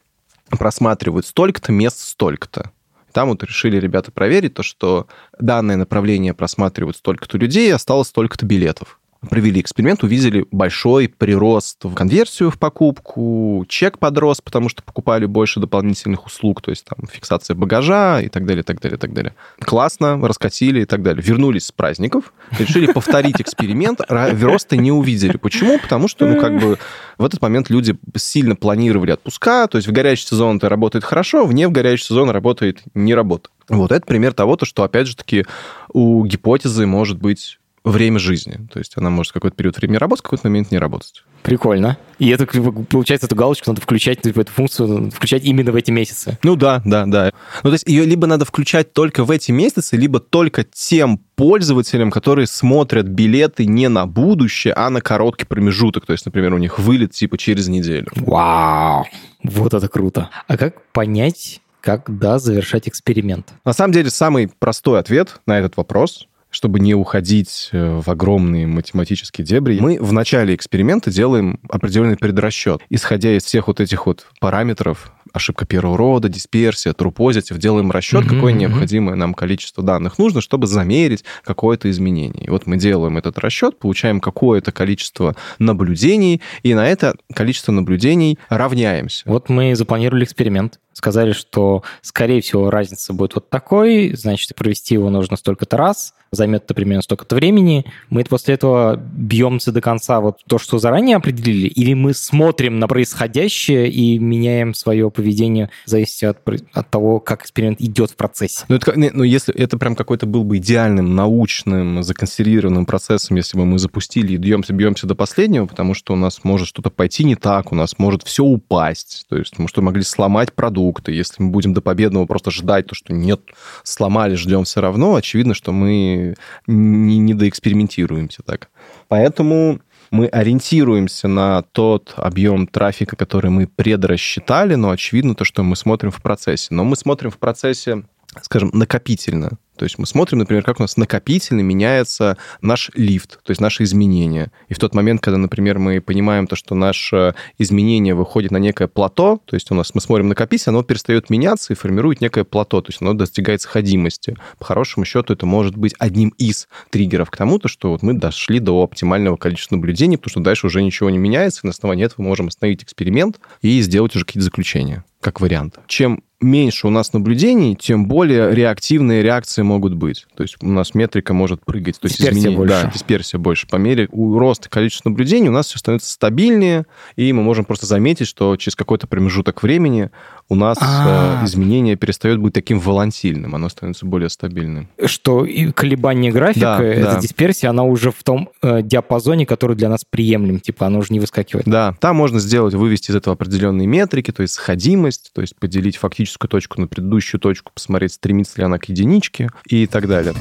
просматривают столько-то мест столько-то. Там вот решили ребята проверить то, что данное направление просматривают столько-то людей, осталось столько-то билетов провели эксперимент, увидели большой прирост в конверсию в покупку, чек подрос, потому что покупали больше дополнительных услуг, то есть там фиксация багажа и так далее, так далее, так далее. Классно, раскатили и так далее. Вернулись с праздников, решили повторить эксперимент, роста не увидели. Почему? Потому что, ну, как бы в этот момент люди сильно планировали отпуска, то есть в горячий сезон это работает хорошо, вне в горячий сезон работает не работает. Вот это пример того, то, что, опять же таки, у гипотезы может быть время жизни. То есть она может какой-то период времени работать, какой-то момент не работать. Прикольно. И это, получается, эту галочку надо включать, типа, эту функцию включать именно в эти месяцы. Ну да, да, да. Ну то есть ее либо надо включать только в эти месяцы, либо только тем пользователям, которые смотрят билеты не на будущее, а на короткий промежуток. То есть, например, у них вылет типа через неделю. Вау! Вот это круто. А как понять, когда завершать эксперимент? На самом деле, самый простой ответ на этот вопрос чтобы не уходить э, в огромные математические дебри, мы в начале эксперимента делаем определенный предрасчет. Исходя из всех вот этих вот параметров, ошибка первого рода, дисперсия, positive, делаем расчет, mm-hmm, какое необходимое нам количество данных нужно, чтобы замерить какое-то изменение. И вот мы делаем этот расчет, получаем какое-то количество наблюдений, и на это количество наблюдений равняемся. Вот мы запланировали эксперимент сказали, что, скорее всего, разница будет вот такой, значит, провести его нужно столько-то раз, займет это примерно столько-то времени. Мы после этого бьемся до конца вот то, что заранее определили, или мы смотрим на происходящее и меняем свое поведение в зависимости от, от того, как эксперимент идет в процессе. Ну, это, ну, если это прям какой-то был бы идеальным, научным, законсервированным процессом, если бы мы запустили и бьемся, бьемся до последнего, потому что у нас может что-то пойти не так, у нас может все упасть, то есть мы что могли сломать продукты. Если мы будем до победного просто ждать то, что нет, сломали, ждем все равно, очевидно, что мы не, не доэкспериментируемся так. Поэтому мы ориентируемся на тот объем трафика, который мы предрасчитали, но очевидно то, что мы смотрим в процессе. Но мы смотрим в процессе, скажем, накопительно. То есть мы смотрим, например, как у нас накопительно меняется наш лифт, то есть наши изменения. И в тот момент, когда, например, мы понимаем то, что наше изменение выходит на некое плато, то есть у нас мы смотрим накопитель, оно перестает меняться и формирует некое плато, то есть оно достигает сходимости. По хорошему счету это может быть одним из триггеров к тому, то, что вот мы дошли до оптимального количества наблюдений, потому что дальше уже ничего не меняется, и на основании этого мы можем остановить эксперимент и сделать уже какие-то заключения, как вариант. Чем меньше у нас наблюдений, тем более реактивные реакции могут быть. То есть у нас метрика может прыгать. То дисперсия есть изменение, больше. Да, дисперсия больше. По мере роста количества наблюдений у нас все становится стабильнее, и мы можем просто заметить, что через какой-то промежуток времени у нас А-а-а. Э, изменение перестает быть таким волатильным, оно становится более стабильным. Что и колебание графика, да, эта да. дисперсия, она уже в том э, диапазоне, который для нас приемлем, типа она уже не выскакивает. Да, там можно сделать, вывести из этого определенные метрики, то есть сходимость, то есть поделить фактическую точку на предыдущую точку, посмотреть, стремится ли она к единичке и так далее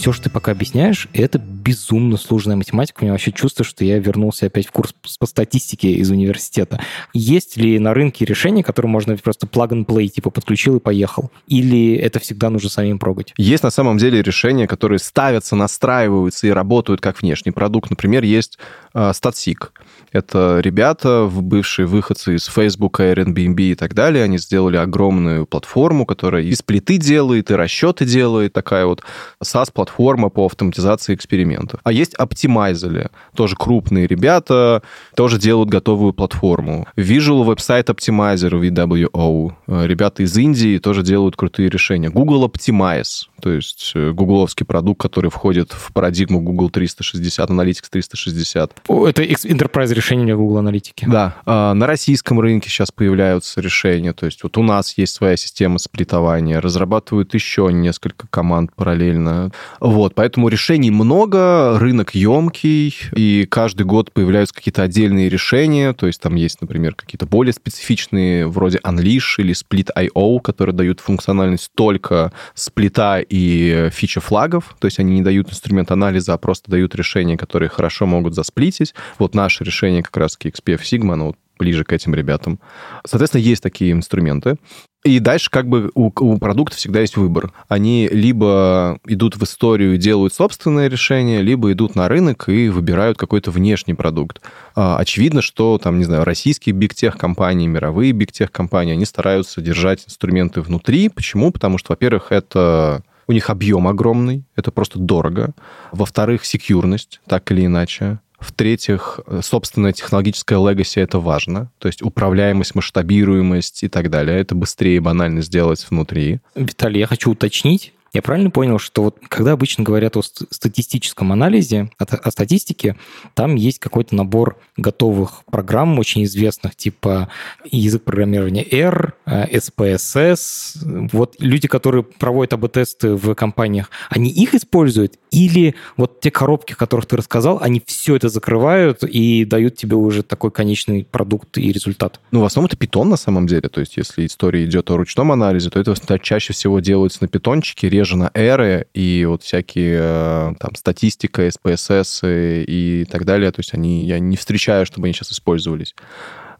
все, что ты пока объясняешь, это безумно сложная математика. У меня вообще чувство, что я вернулся опять в курс по статистике из университета. Есть ли на рынке решения, которые можно просто plug and play, типа подключил и поехал? Или это всегда нужно самим прогать? Есть на самом деле решения, которые ставятся, настраиваются и работают как внешний продукт. Например, есть э, StatSig. Это ребята, бывшие выходцы из Facebook, Airbnb и так далее. Они сделали огромную платформу, которая и сплиты делает, и расчеты делает. Такая вот SaaS-платформа по автоматизации экспериментов. А есть Optimizely. Тоже крупные ребята, тоже делают готовую платформу. Visual Website Optimizer, VWO. Ребята из Индии тоже делают крутые решения. Google Optimize, то есть э, гугловский продукт, который входит в парадигму Google 360, Analytics 360. Это Enterprise решения для Google Аналитики. Да. А, на российском рынке сейчас появляются решения. То есть вот у нас есть своя система сплитования, разрабатывают еще несколько команд параллельно. Вот, поэтому решений много, рынок емкий, и каждый год появляются какие-то отдельные решения. То есть там есть, например, какие-то более специфичные, вроде Unleash или Split.io, которые дают функциональность только сплита и фича флагов. То есть они не дают инструмент анализа, а просто дают решения, которые хорошо могут засплитить. Вот наше решение как раз-таки XPF Sigma, ну, ближе к этим ребятам. Соответственно, есть такие инструменты. И дальше как бы у, у продукта всегда есть выбор. Они либо идут в историю и делают собственное решение, либо идут на рынок и выбирают какой-то внешний продукт. А, очевидно, что там, не знаю, российские бигтех-компании, мировые бигтех-компании, они стараются держать инструменты внутри. Почему? Потому что, во-первых, это у них объем огромный, это просто дорого. Во-вторых, секьюрность, так или иначе. В-третьих, собственная технологическая легаси — это важно. То есть управляемость, масштабируемость и так далее. Это быстрее банально сделать внутри. Виталий, я хочу уточнить. Я правильно понял, что вот когда обычно говорят о статистическом анализе, о, о статистике, там есть какой-то набор готовых программ, очень известных, типа язык программирования R, SPSS. Э, вот люди, которые проводят АБ-тесты в компаниях, они их используют? Или вот те коробки, о которых ты рассказал, они все это закрывают и дают тебе уже такой конечный продукт и результат? Ну, в основном это питон на самом деле. То есть если история идет о ручном анализе, то это чаще всего делается на питончике, реже на эры, и вот всякие э, там статистика, SPSS и так далее, то есть они, я не встречаю, чтобы они сейчас использовались.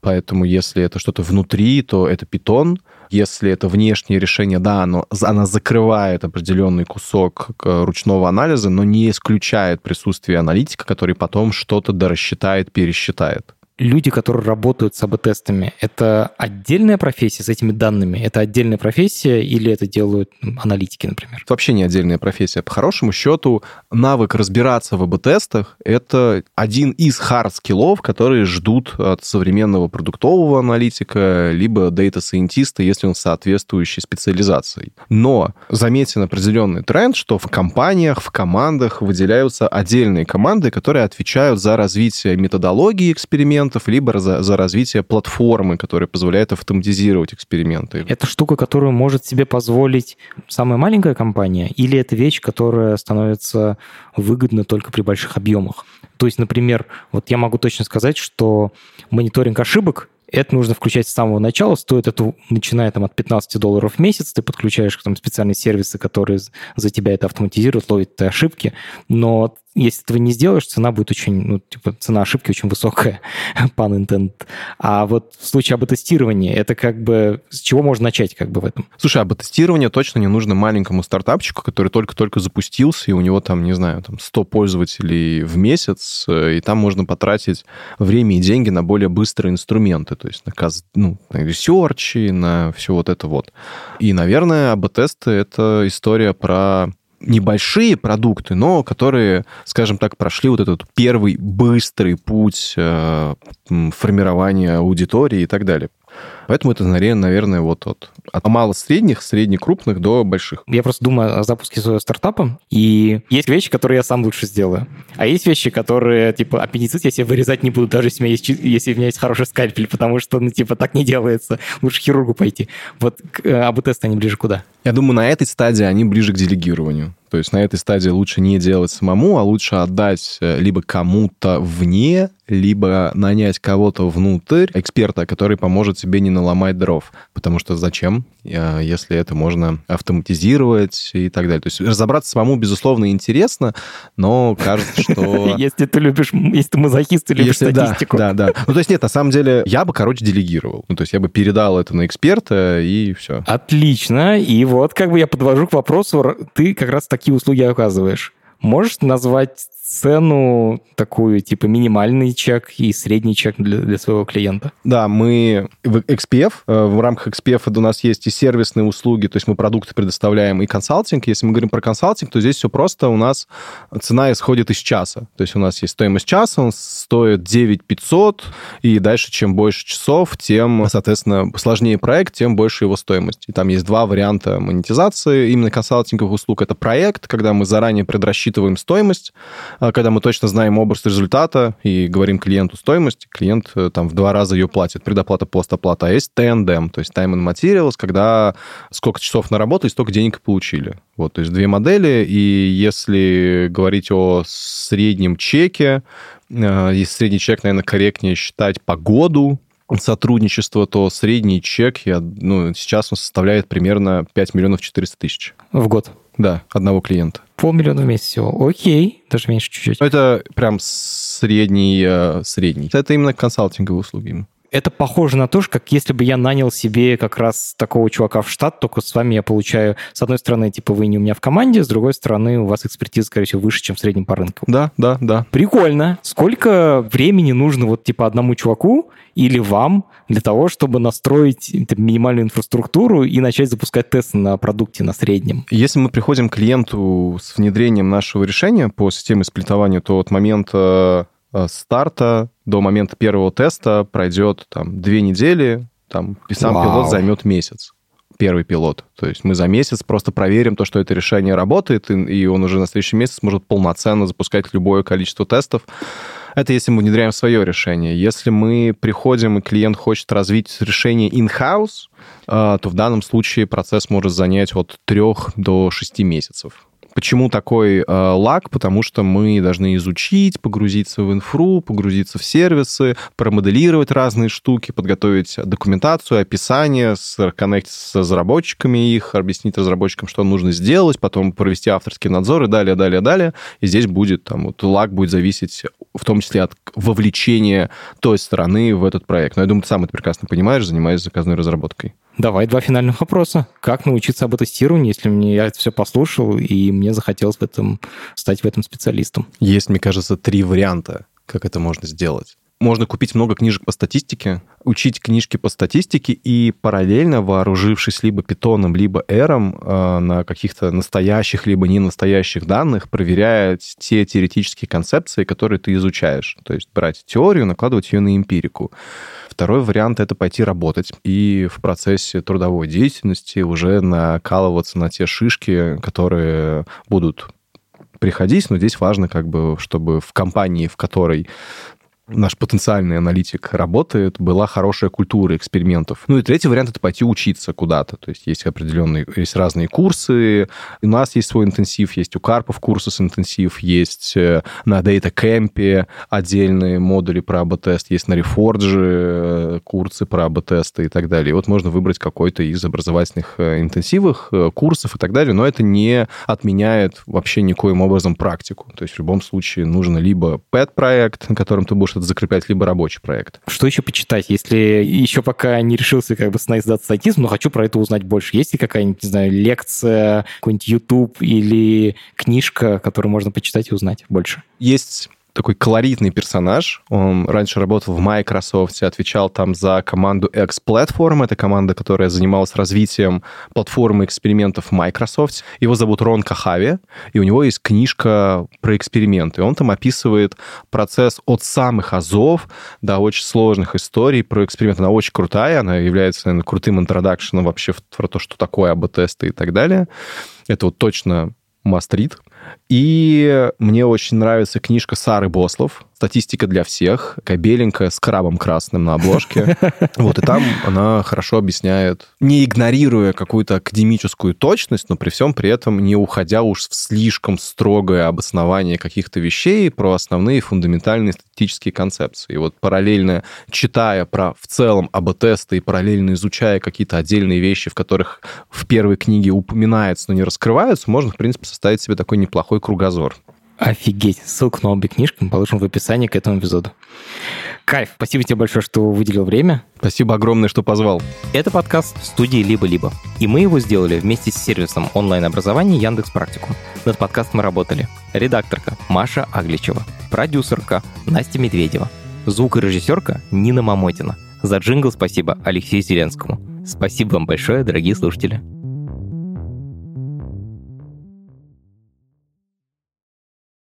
Поэтому если это что-то внутри, то это питон. Если это внешнее решение, да, оно, она закрывает определенный кусок ручного анализа, но не исключает присутствие аналитика, который потом что-то дорассчитает, пересчитает. Люди, которые работают с АБ-тестами, это отдельная профессия с этими данными? Это отдельная профессия или это делают аналитики, например? Это вообще не отдельная профессия. По хорошему счету, навык разбираться в АБ-тестах — это один из hard skill ов, которые ждут от современного продуктового аналитика, либо data scientist а, если он соответствующей специализацией. Но заметен определенный тренд, что в компаниях, в командах выделяются отдельные команды, которые отвечают за развитие методологии экспериментов, либо за, за развитие платформы, которая позволяет автоматизировать эксперименты. Это штука, которую может себе позволить самая маленькая компания, или это вещь, которая становится выгодна только при больших объемах? То есть, например, вот я могу точно сказать, что мониторинг ошибок это нужно включать с самого начала. Стоит это, начиная там, от 15 долларов в месяц. Ты подключаешь там, специальные сервисы, которые за тебя это автоматизируют, ловят ошибки. Но если этого не сделаешь, цена будет очень, ну, типа, цена ошибки очень высокая, пан интент. А вот в случае АБ-тестирования, это как бы, с чего можно начать как бы в этом? Слушай, АБ-тестирование точно не нужно маленькому стартапчику, который только-только запустился, и у него там, не знаю, там 100 пользователей в месяц, э, и там можно потратить время и деньги на более быстрые инструменты, то есть на, ну, на ресерчи, на все вот это вот. И, наверное, АБ-тесты — это история про небольшие продукты, но которые, скажем так, прошли вот этот первый быстрый путь э, формирования аудитории и так далее. Поэтому это, наверное, вот от, от мало-средних, средне-крупных до больших. Я просто думаю о запуске своего стартапа, и есть вещи, которые я сам лучше сделаю. А есть вещи, которые, типа, аппендицит я себе вырезать не буду, даже если у меня есть, если у меня есть хороший скальпель, потому что, ну, типа, так не делается. Лучше хирургу пойти. Вот э, АБ-тесты, они ближе куда? Я думаю, на этой стадии они ближе к делегированию. То есть на этой стадии лучше не делать самому, а лучше отдать э, либо кому-то вне, либо нанять кого-то внутрь, эксперта, который поможет тебе не наломать дров. Потому что зачем, э, если это можно автоматизировать и так далее. То есть разобраться самому, безусловно, интересно, но кажется, что... Если ты любишь, если ты мазохист и любишь статистику. Да, да. Ну, то есть нет, на самом деле, я бы, короче, делегировал. Ну, то есть я бы передал это на эксперта, и все. Отлично. И вот как бы я подвожу к вопросу, ты как раз такие услуги оказываешь. Можешь назвать цену такую, типа минимальный чек и средний чек для, для своего клиента? Да, мы в XPF, э, в рамках XPF у нас есть и сервисные услуги, то есть мы продукты предоставляем, и консалтинг. Если мы говорим про консалтинг, то здесь все просто, у нас цена исходит из часа. То есть у нас есть стоимость часа, он стоит 9 500, и дальше, чем больше часов, тем, соответственно, сложнее проект, тем больше его стоимость. И там есть два варианта монетизации именно консалтинговых услуг. Это проект, когда мы заранее предрасчитываем стоимость, а когда мы точно знаем образ результата и говорим клиенту стоимость, клиент э, там в два раза ее платит, предоплата, постоплата. А есть T&M, то есть Time and Materials, когда сколько часов наработали, столько денег получили. Вот, то есть две модели, и если говорить о среднем чеке, э, если средний чек, наверное, корректнее считать по году, сотрудничества, то средний чек я, ну, сейчас он составляет примерно 5 миллионов 400 тысяч. В год? Да, одного клиента. Полмиллиона в месяц всего. Окей, даже меньше чуть-чуть. Это прям средний, э, средний. Это именно консалтинговые услуги это похоже на то, как если бы я нанял себе как раз такого чувака в штат, только с вами я получаю, с одной стороны, типа, вы не у меня в команде, с другой стороны, у вас экспертиза, скорее всего, выше, чем в среднем по рынку. Да, да, да. Прикольно. Сколько времени нужно вот, типа, одному чуваку или вам для того, чтобы настроить минимальную инфраструктуру и начать запускать тесты на продукте на среднем? Если мы приходим к клиенту с внедрением нашего решения по системе сплитования, то от момента Э, старта до момента первого теста пройдет там две недели, там и сам Вау. пилот займет месяц первый пилот. То есть мы за месяц просто проверим то, что это решение работает, и, он уже на следующий месяц может полноценно запускать любое количество тестов. Это если мы внедряем свое решение. Если мы приходим, и клиент хочет развить решение in-house, э, то в данном случае процесс может занять от трех до шести месяцев. Почему такой э, лаг? Потому что мы должны изучить, погрузиться в инфру, погрузиться в сервисы, промоделировать разные штуки, подготовить документацию, описание, коннектить с разработчиками их, объяснить разработчикам, что нужно сделать, потом провести авторский надзор и далее, далее, далее. И здесь будет, там, вот лаг будет зависеть в том числе от вовлечения той стороны в этот проект. Но я думаю, ты сам это прекрасно понимаешь, занимаясь заказной разработкой. Давай два финальных вопроса. Как научиться об тестировании, если мне я это все послушал, и мне захотелось в этом, стать в этом специалистом? Есть, мне кажется, три варианта, как это можно сделать. можно купить много книжек по статистике, учить книжки по статистике и параллельно, вооружившись либо питоном, либо эром э, на каких-то настоящих, либо не настоящих данных, проверять те теоретические концепции, которые ты изучаешь. То есть брать теорию, накладывать ее на эмпирику. Второй вариант — это пойти работать и в процессе трудовой деятельности уже накалываться на те шишки, которые будут приходить, но здесь важно, как бы, чтобы в компании, в которой наш потенциальный аналитик работает, была хорошая культура экспериментов. Ну и третий вариант — это пойти учиться куда-то. То есть есть определенные, есть разные курсы. У нас есть свой интенсив, есть у Карпов курсы с интенсив, есть э, на Data Camp отдельные модули про АБ-тест, есть на Reforge э, курсы про АБ-тесты и так далее. И вот можно выбрать какой-то из образовательных э, интенсивов, курсов и так далее, но это не отменяет вообще никоим образом практику. То есть в любом случае нужно либо PET-проект, на котором ты будешь что-то закреплять, либо рабочий проект. Что еще почитать, если еще пока не решился как бы сдаться статизм, но хочу про это узнать больше? Есть ли какая-нибудь, не знаю, лекция, какой-нибудь YouTube или книжка, которую можно почитать и узнать больше? Есть такой колоритный персонаж. Он раньше работал в Microsoft, отвечал там за команду X-Platform. Это команда, которая занималась развитием платформы экспериментов Microsoft. Его зовут Рон Кахави, и у него есть книжка про эксперименты. Он там описывает процесс от самых азов до очень сложных историй про эксперименты. Она очень крутая, она является, наверное, крутым интродакшеном вообще про то, что такое АБ-тесты и так далее. Это вот точно мастрит. И мне очень нравится книжка Сары Бослов статистика для всех, такая беленькая, с крабом красным на обложке. Вот, и там она хорошо объясняет, не игнорируя какую-то академическую точность, но при всем при этом не уходя уж в слишком строгое обоснование каких-то вещей про основные фундаментальные статистические концепции. И вот параллельно читая про в целом АБ-тесты и параллельно изучая какие-то отдельные вещи, в которых в первой книге упоминается, но не раскрываются, можно, в принципе, составить себе такой неплохой кругозор. Офигеть. Ссылку на обе книжки мы положим в описании к этому эпизоду. Кайф. Спасибо тебе большое, что выделил время. Спасибо огромное, что позвал. Это подкаст студии «Либо-либо». И мы его сделали вместе с сервисом онлайн-образования Яндекс Практикум. Над подкастом работали редакторка Маша Агличева, продюсерка Настя Медведева, звукорежиссерка Нина Мамотина. За джингл спасибо Алексею Зеленскому. Спасибо вам большое, дорогие слушатели.